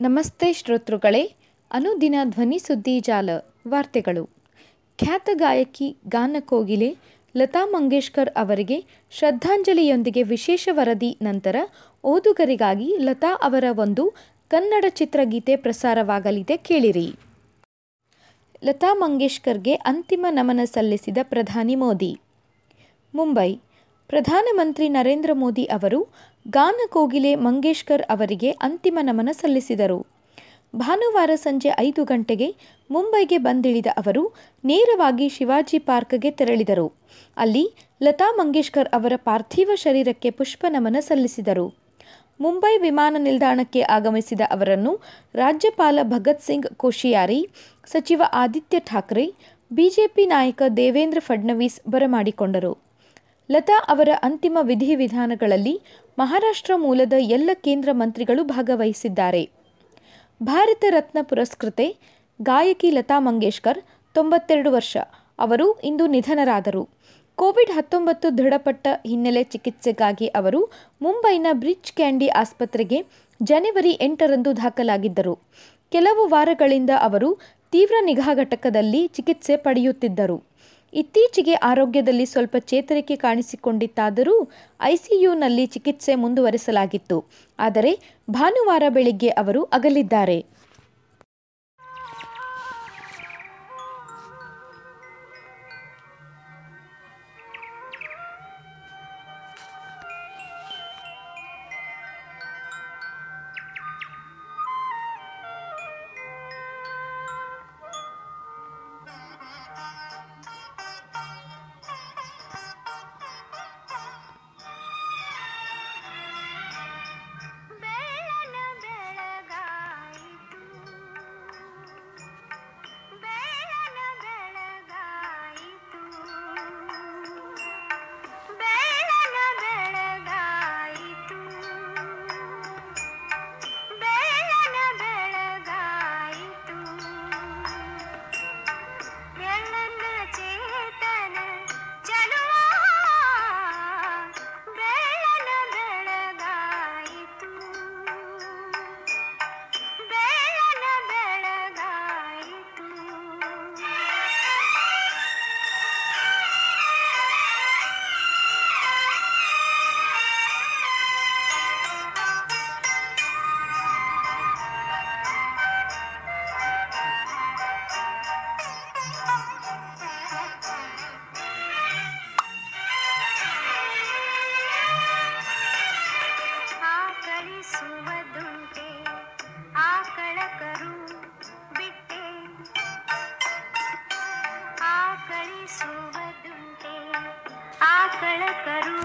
ನಮಸ್ತೆ ಶ್ರೋತೃಗಳೇ, ಅನುದಿನ ಧ್ವನಿ ಸುದ್ದಿ ಜಾಲ ವಾರ್ತೆಗಳು. ಖ್ಯಾತ ಗಾಯಕಿ ಗಾನಕೋಗಿಲೆ ಲತಾ ಮಂಗೇಶ್ಕರ್ ಅವರಿಗೆ ಶ್ರದ್ಧಾಂಜಲಿಯೊಂದಿಗೆ ವಿಶೇಷ ವರದಿ ನಂತರ ಓದುಗರಿಗಾಗಿ ಲತಾ ಅವರ ಒಂದು ಕನ್ನಡ ಚಿತ್ರಗೀತೆ ಪ್ರಸಾರವಾಗಲಿದೆ ಕೇಳಿರಿ. ಲತಾ ಮಂಗೇಶ್ಕರ್ಗೆ ಅಂತಿಮ ನಮನ ಸಲ್ಲಿಸಿದ ಪ್ರಧಾನಿ ಮೋದಿ. ಮುಂಬೈ ಪ್ರಧಾನಮಂತ್ರಿ ನರೇಂದ್ರ ಮೋದಿ ಅವರು ಗಾನ ಕೋಗಿಲೆ ಮಂಗೇಶ್ಕರ್ ಅವರಿಗೆ ಅಂತಿಮ ನಮನ ಸಲ್ಲಿಸಿದರು. ಭಾನುವಾರ ಸಂಜೆ ಐದು ಗಂಟೆಗೆ ಮುಂಬೈಗೆ ಬಂದಿಳಿದ ಅವರು ನೇರವಾಗಿ ಶಿವಾಜಿ ಪಾರ್ಕ್ಗೆ ತೆರಳಿದರು. ಅಲ್ಲಿ ಲತಾ ಮಂಗೇಶ್ಕರ್ ಅವರ ಪಾರ್ಥಿವ ಶರೀರಕ್ಕೆ ಪುಷ್ಪ ನಮನ ಸಲ್ಲಿಸಿದರು. ಮುಂಬೈ ವಿಮಾನ ನಿಲ್ದಾಣಕ್ಕೆ ಆಗಮಿಸಿದ ಅವರನ್ನು ರಾಜ್ಯಪಾಲ ಭಗತ್ ಸಿಂಗ್ ಕೋಶಿಯಾರಿ, ಸಚಿವ ಆದಿತ್ಯ ಠಾಕ್ರೆ, ಬಿಜೆಪಿ ನಾಯಕ ದೇವೇಂದ್ರ ಫಡ್ನವೀಸ್ ಬರಮಾಡಿಕೊಂಡರು. ಲತಾ ಅವರ ಅಂತಿಮ ವಿಧಿವಿಧಾನಗಳಲ್ಲಿ ಮಹಾರಾಷ್ಟ್ರ ಮೂಲದ ಎಲ್ಲ ಕೇಂದ್ರ ಮಂತ್ರಿಗಳು ಭಾಗವಹಿಸಿದ್ದಾರೆ. ಭಾರತ ರತ್ನ ಪುರಸ್ಕೃತೆ, ಗಾಯಕಿ ಲತಾ ಮಂಗೇಶ್ಕರ್, ತೊಂಬತ್ತೆರಡು ವರ್ಷ. ಅವರು ಇಂದು ನಿಧನರಾದರು. ಕೋವಿಡ್ ಹತ್ತೊಂಬತ್ತು ದೃಢಪಟ್ಟ ಹಿನ್ನೆಲೆ ಚಿಕಿತ್ಸೆಗಾಗಿ ಅವರು ಮುಂಬೈನ ಬ್ರಿಡ್ಜ್ ಕ್ಯಾಂಡಿ ಆಸ್ಪತ್ರೆಗೆ ಜನವರಿ ಎಂಟರಂದು ದಾಖಲಾಗಿದ್ದರು. ಕೆಲವು ವಾರಗಳಿಂದ ಅವರು ತೀವ್ರ ನಿಗಾ ಘಟಕದಲ್ಲಿ ಚಿಕಿತ್ಸೆ ಪಡೆಯುತ್ತಿದ್ದರು. ಇತ್ತೀಚೆಗೆ ಆರೋಗ್ಯದಲ್ಲಿ ಸ್ವಲ್ಪ ಚೇತರಿಕೆ ಕಾಣಿಸಿಕೊಂಡಿತ್ತಾದರೂ ಐಸಿಯುನಲ್ಲಿ ಚಿಕಿತ್ಸೆ ಮುಂದುವರೆಸಲಾಗಿತ್ತು. ಆದರೆ ಭಾನುವಾರ ಬೆಳಿಗ್ಗೆ ಅವರು ಅಗಲಿದ್ದಾರೆ. ಆಕಳಿಸುವುದುಂಟೆ ಆಕಳ ಕರು ಬಿಟ್ಟೆ ಆಕಳಿಸುವುದುಂಟೆ ಆಕಳ ಕರು